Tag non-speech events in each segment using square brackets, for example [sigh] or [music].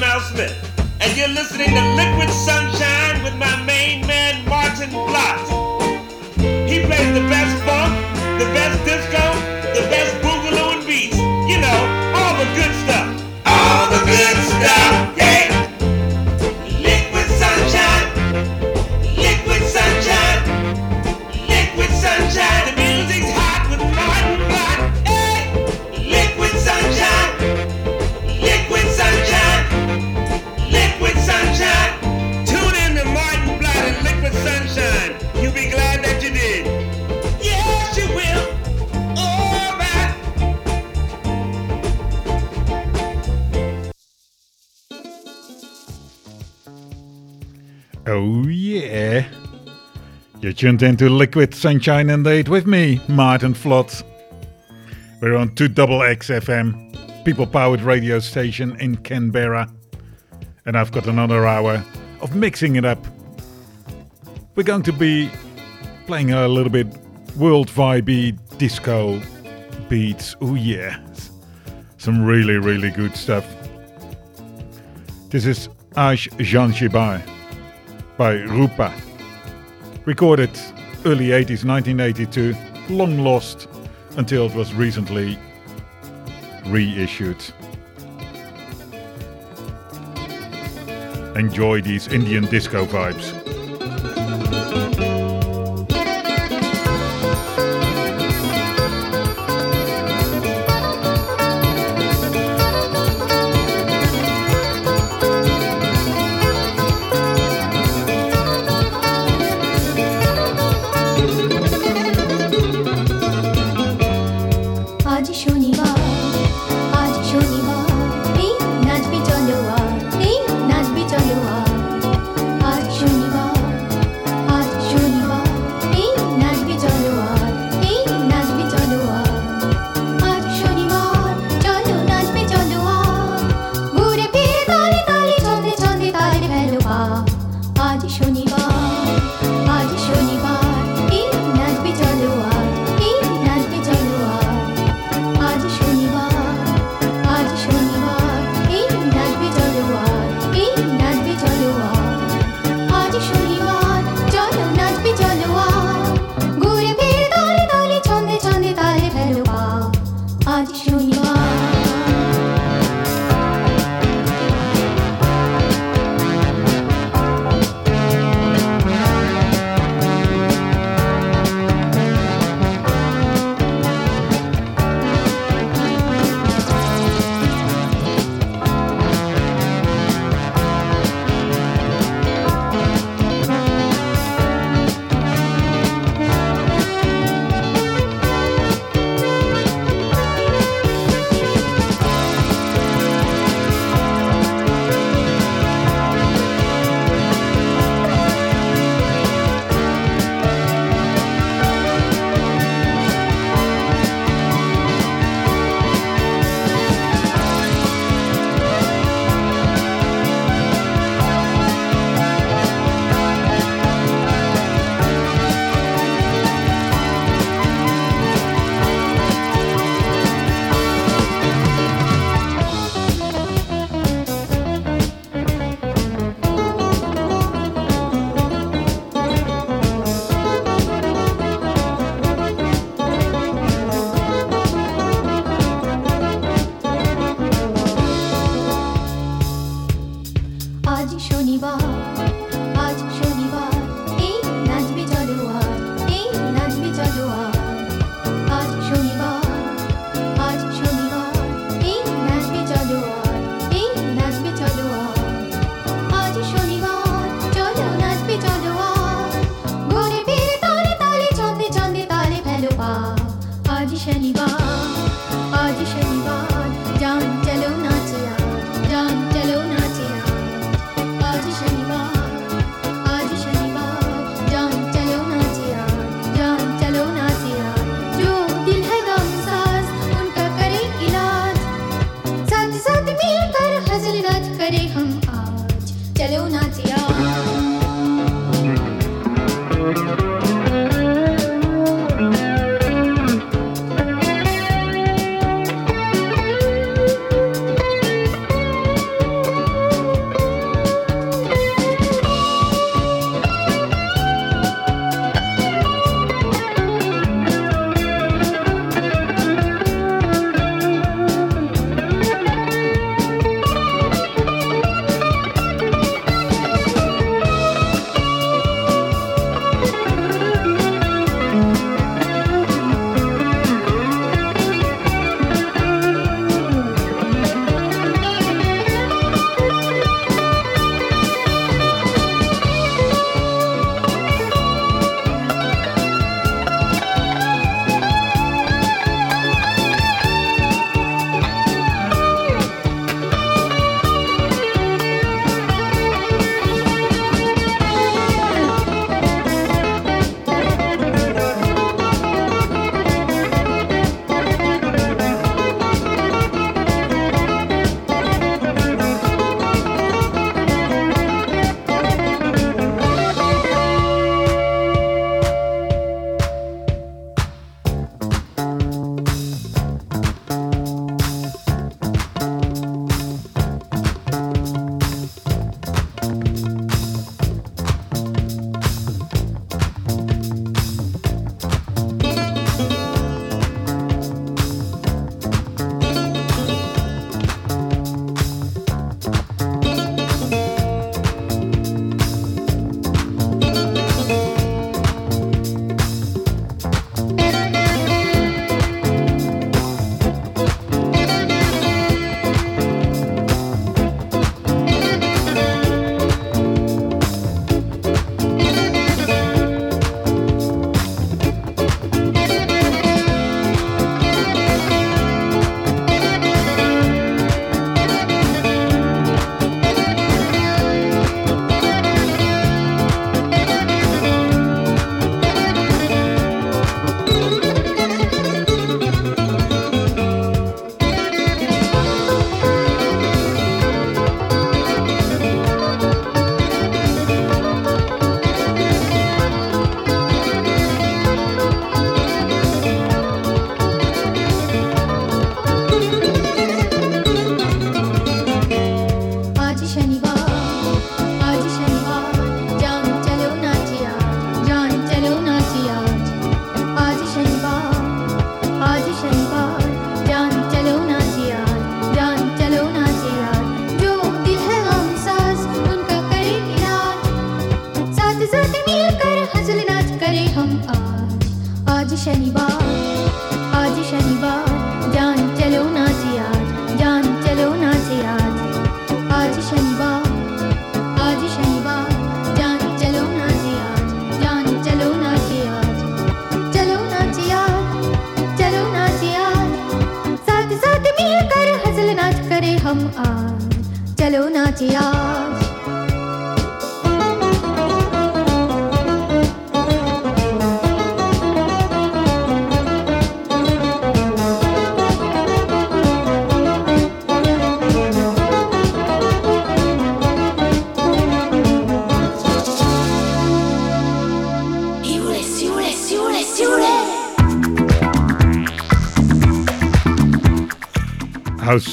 Mel Smith, and you're listening to Liquid Sunshine with my main man Maarten Vlot. He plays the best funk, the best disco, the best boogaloo and beats. You know, all the good stuff. All the good stuff, You're tuned into Liquid Sunshine Indeed with me, Maarten Vlot. We're on 2XX FM, people powered radio station in Canberra. And I've got another hour of mixing it up. We're going to be playing a little bit world vibey disco beats. Oh yeah. Some really, really good stuff. This is Aaj Shanibar by Rupa. Recorded early 80s, 1982, long lost until it was recently reissued. Enjoy these Indian disco vibes.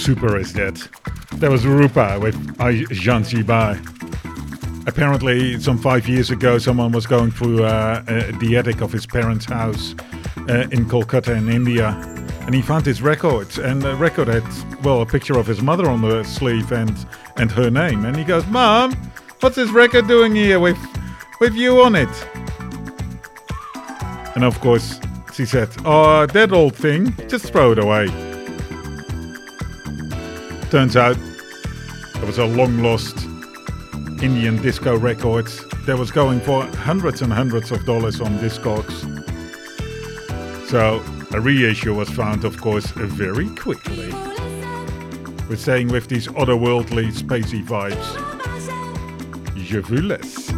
Super is that? That was Rupa with I Jean Bai. Apparently, some five years ago, someone was going through uh, uh, the attic of his parents' house uh, in Kolkata in India, and he found this record. And the record had, well, a picture of his mother on the sleeve and and her name. And he goes, "Mom, what's this record doing here with with you on it?" And of course, she said, "Oh, that old thing, just throw it away." Turns out there was a long lost Indian disco record that was going for hundreds and hundreds of dollars on Discogs. So a reissue was found, of course, very quickly. We're staying with these otherworldly, spacey vibes. Je Vulesse.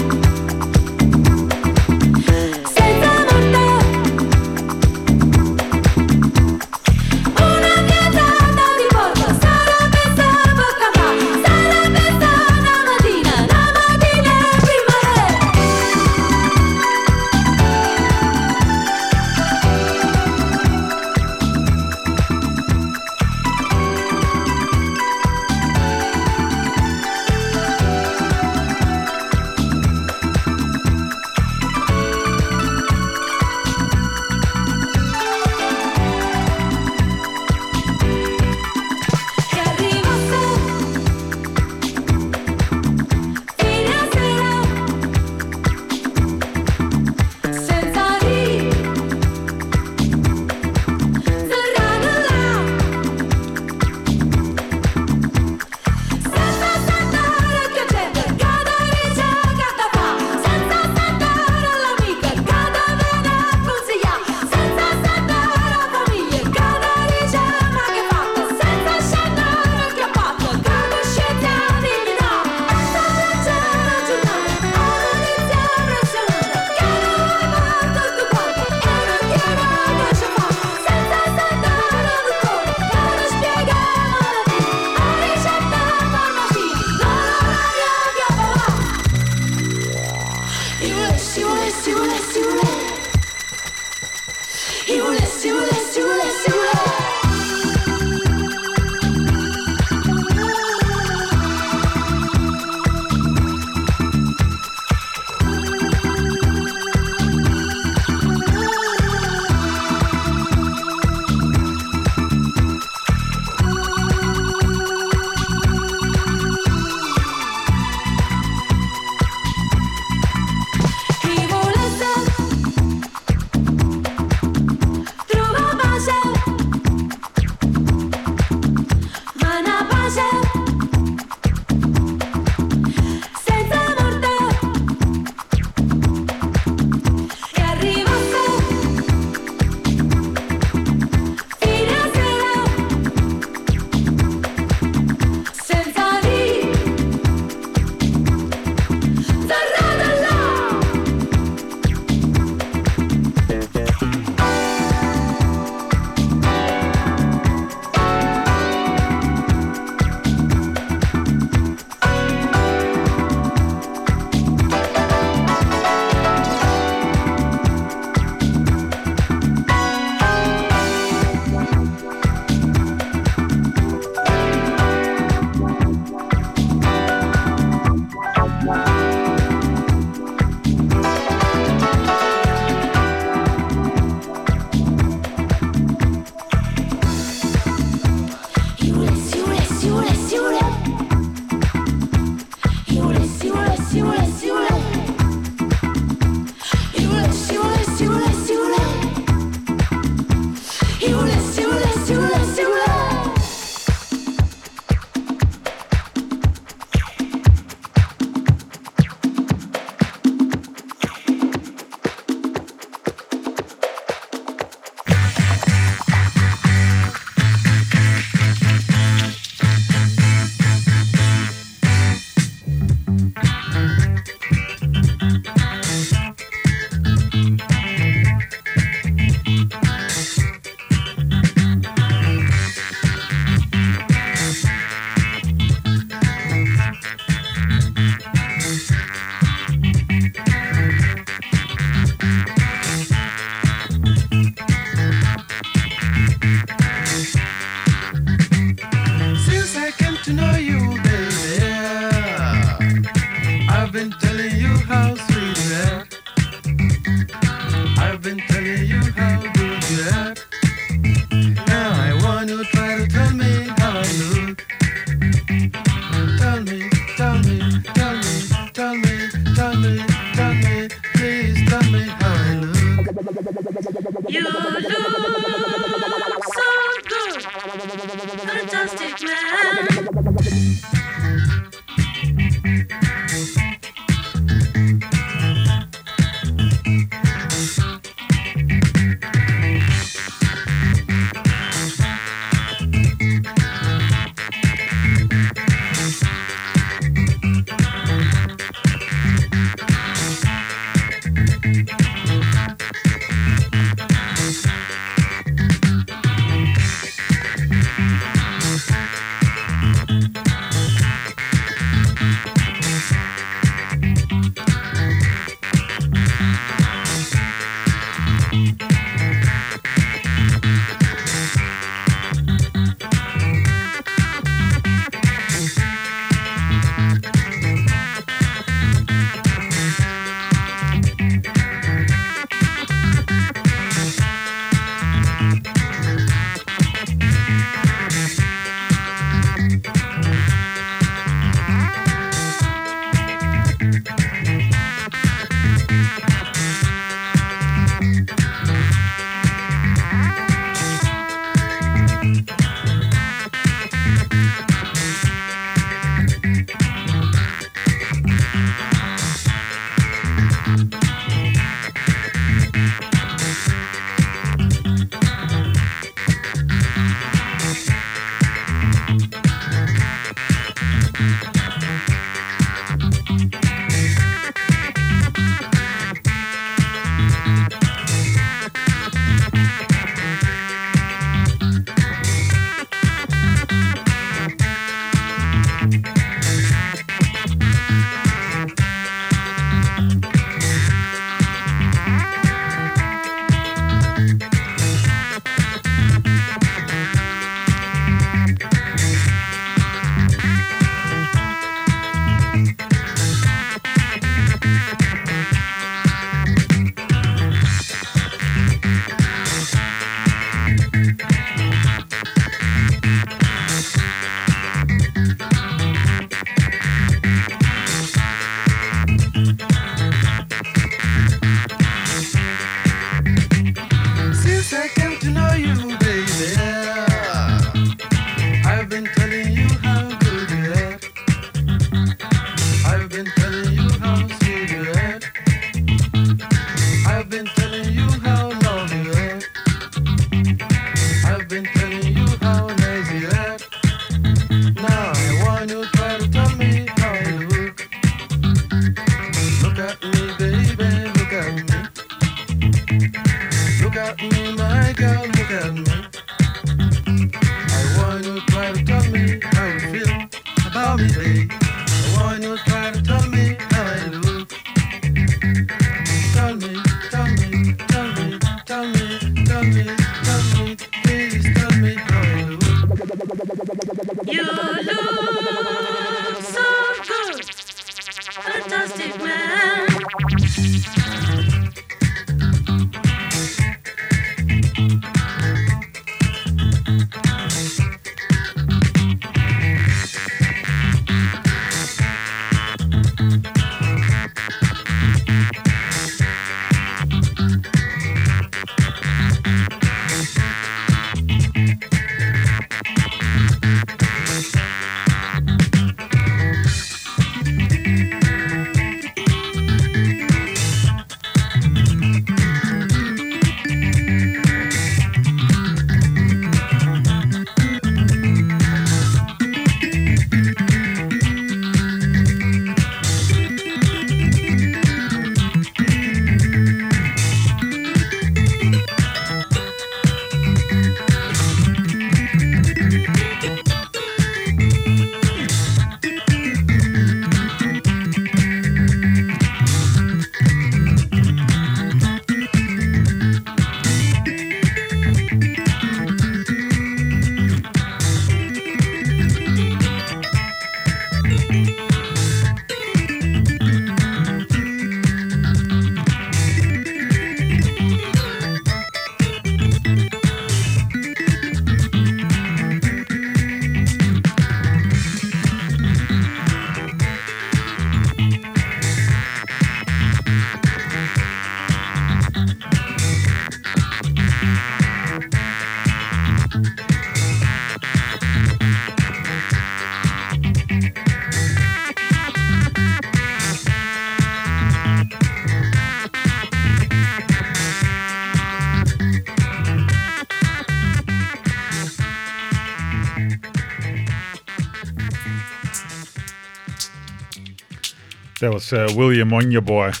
That was uh, William Onyeabor.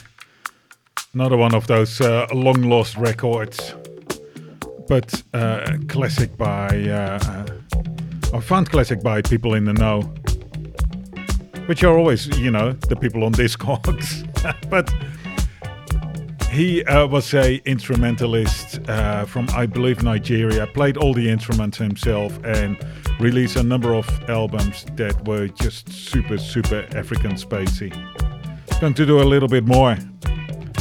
Another one of those uh, long lost records, but uh, classic by, uh, uh, or found classic by people in the know, which are always, you know, the people on Discogs. [laughs] but he uh, was a instrumentalist from, I believe, Nigeria. Played all the instruments himself and released a number of albums that were just super, super African spacey. Going to do a little bit more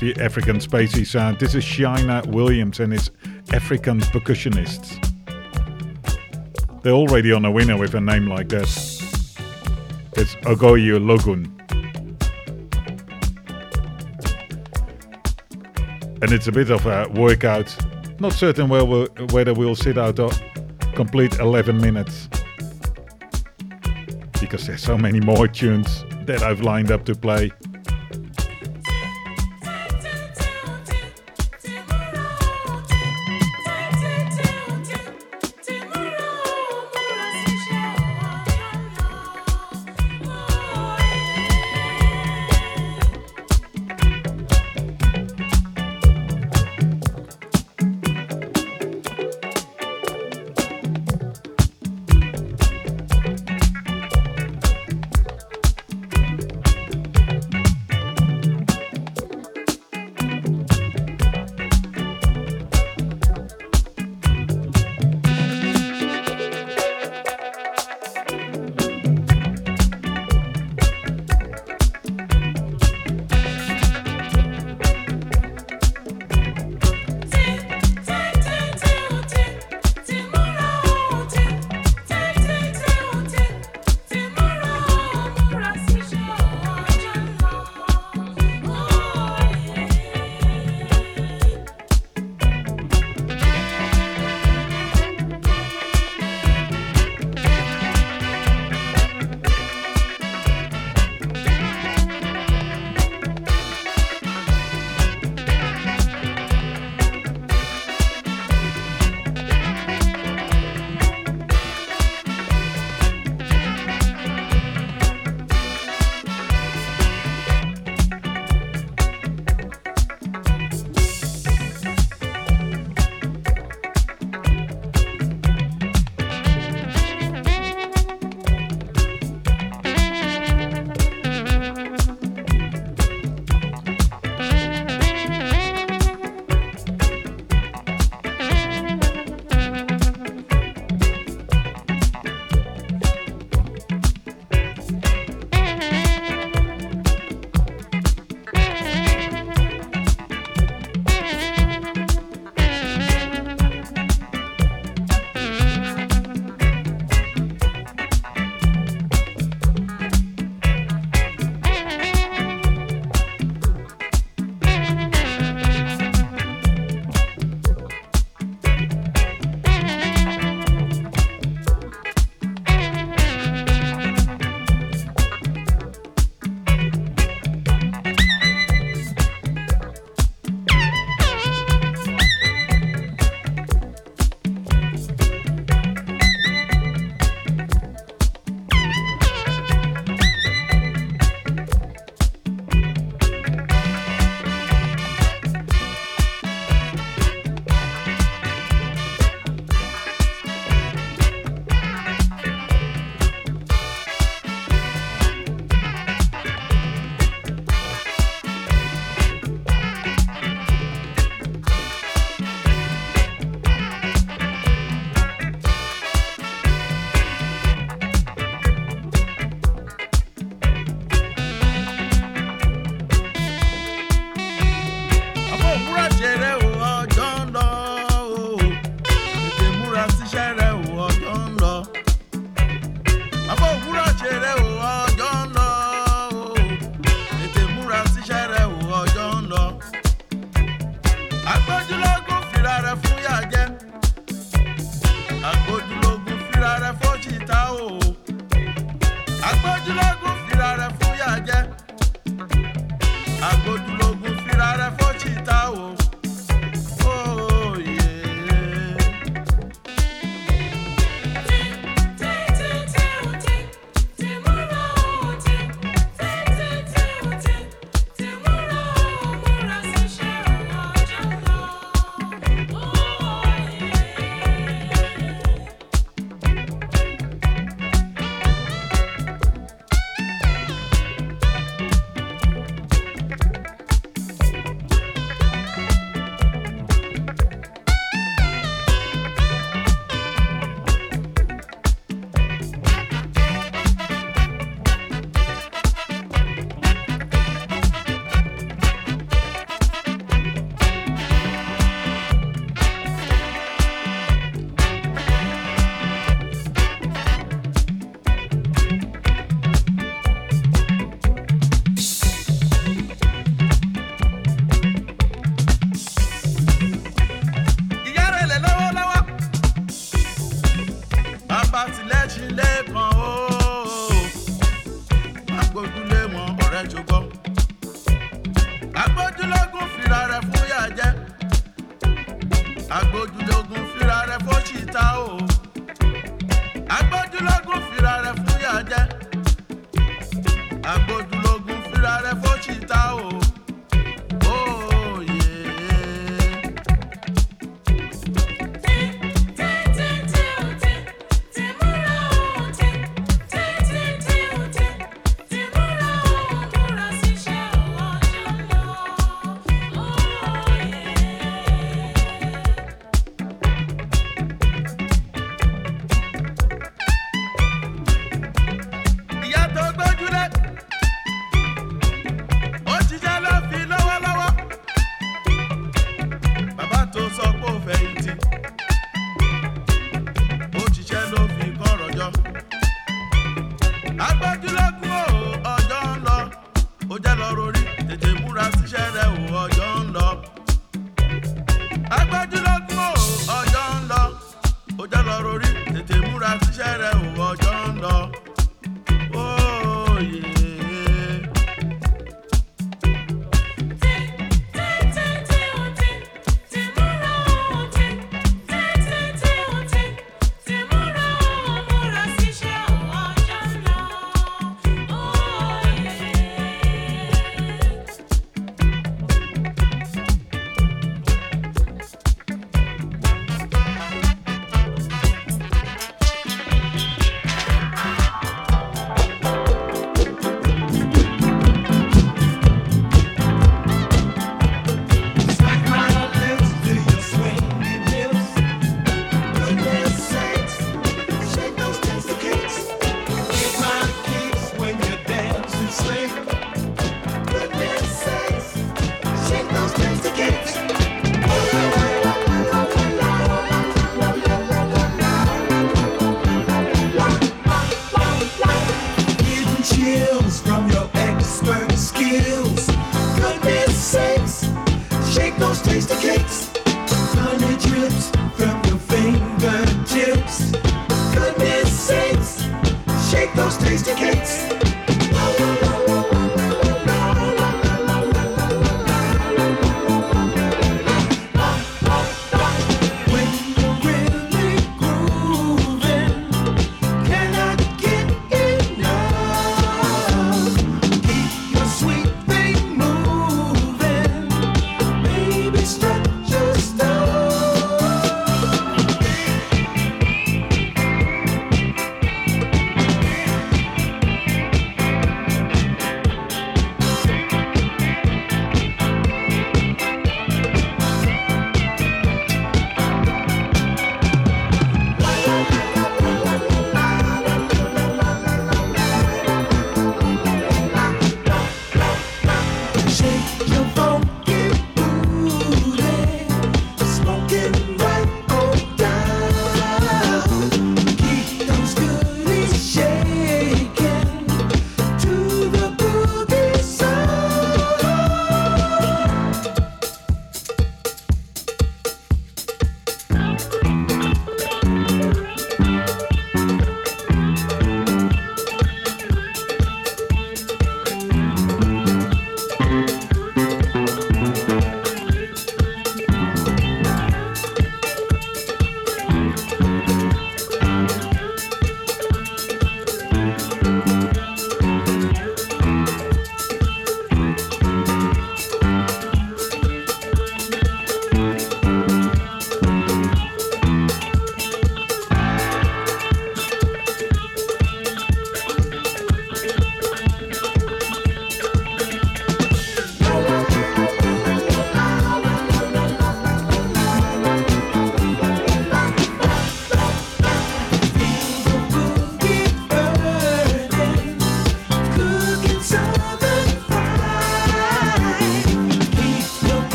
the African spacey sound. Uh, this is Shina Williams and his African percussionists. They're already on a winner with a name like that. It's Ogoyu Logun. And it's a bit of a workout. Not certain whether we'll sit out a complete 11 minutes. Because there's so many more tunes that I've lined up to play.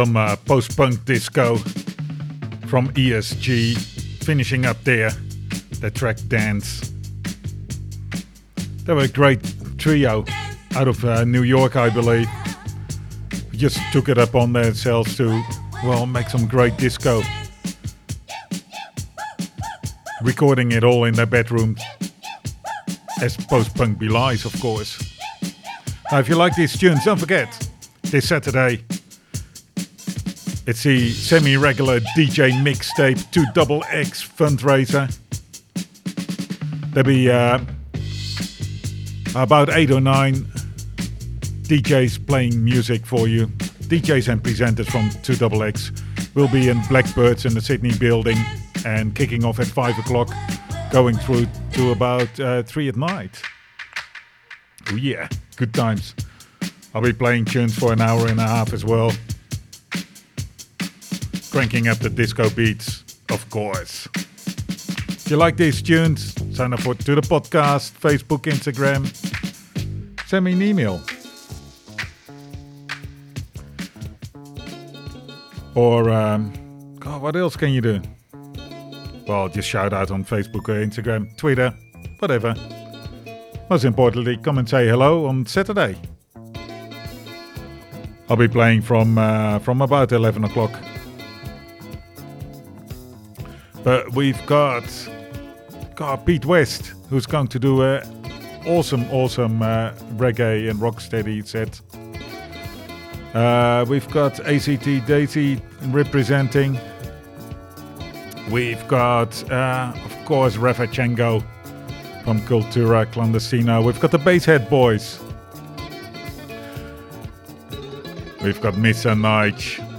Some uh, post punk disco from ESG, finishing up there the track Dance. They were a great trio out of uh, New York, I believe. Just took it up on themselves to, well, make some great disco. Recording it all in their bedroom, as post punk belies, of course. Now, if you like these tunes, don't forget this Saturday it's the semi regular DJ mixtape 2 double X fundraiser. There'll be uh, about eight or nine DJs playing music for you. DJs and presenters from 2 double X will be in Blackbirds in the Sydney building and kicking off at 5 o'clock, going through to about uh, 3 at night. Oh, yeah, good times. I'll be playing tunes for an hour and a half as well. Cranking up the disco beats, of course. If you like these tunes, sign up for, to the podcast, Facebook, Instagram. Send me an email. Or, um, God, what else can you do? Well, just shout out on Facebook or Instagram, Twitter, whatever. Most importantly, come and say hello on Saturday. I'll be playing from uh, from about 11 o'clock. But we've got, got Pete West, who's going to do a awesome, awesome uh, reggae and rocksteady set. Uh, we've got ACT Daisy representing. We've got, uh, of course, Rafa Chengo from Cultura Clandestina. We've got the Basshead Boys. We've got Missa Nige.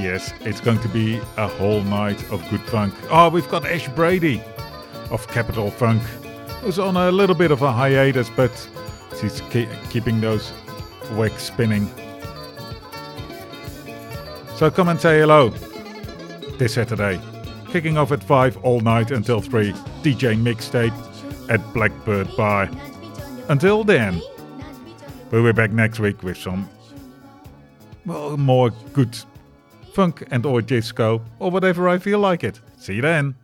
Yes, it's going to be a whole night of good funk. Oh, we've got Ash Brady of Capital Funk, who's on a little bit of a hiatus, but she's ke- keeping those wicks spinning. So come and say hello this Saturday. Kicking off at 5 all night until 3. DJ Mixtape at Blackbird Bar. Until then, we'll be back next week with some well, more good funk and or disco or whatever I feel like it. See you then.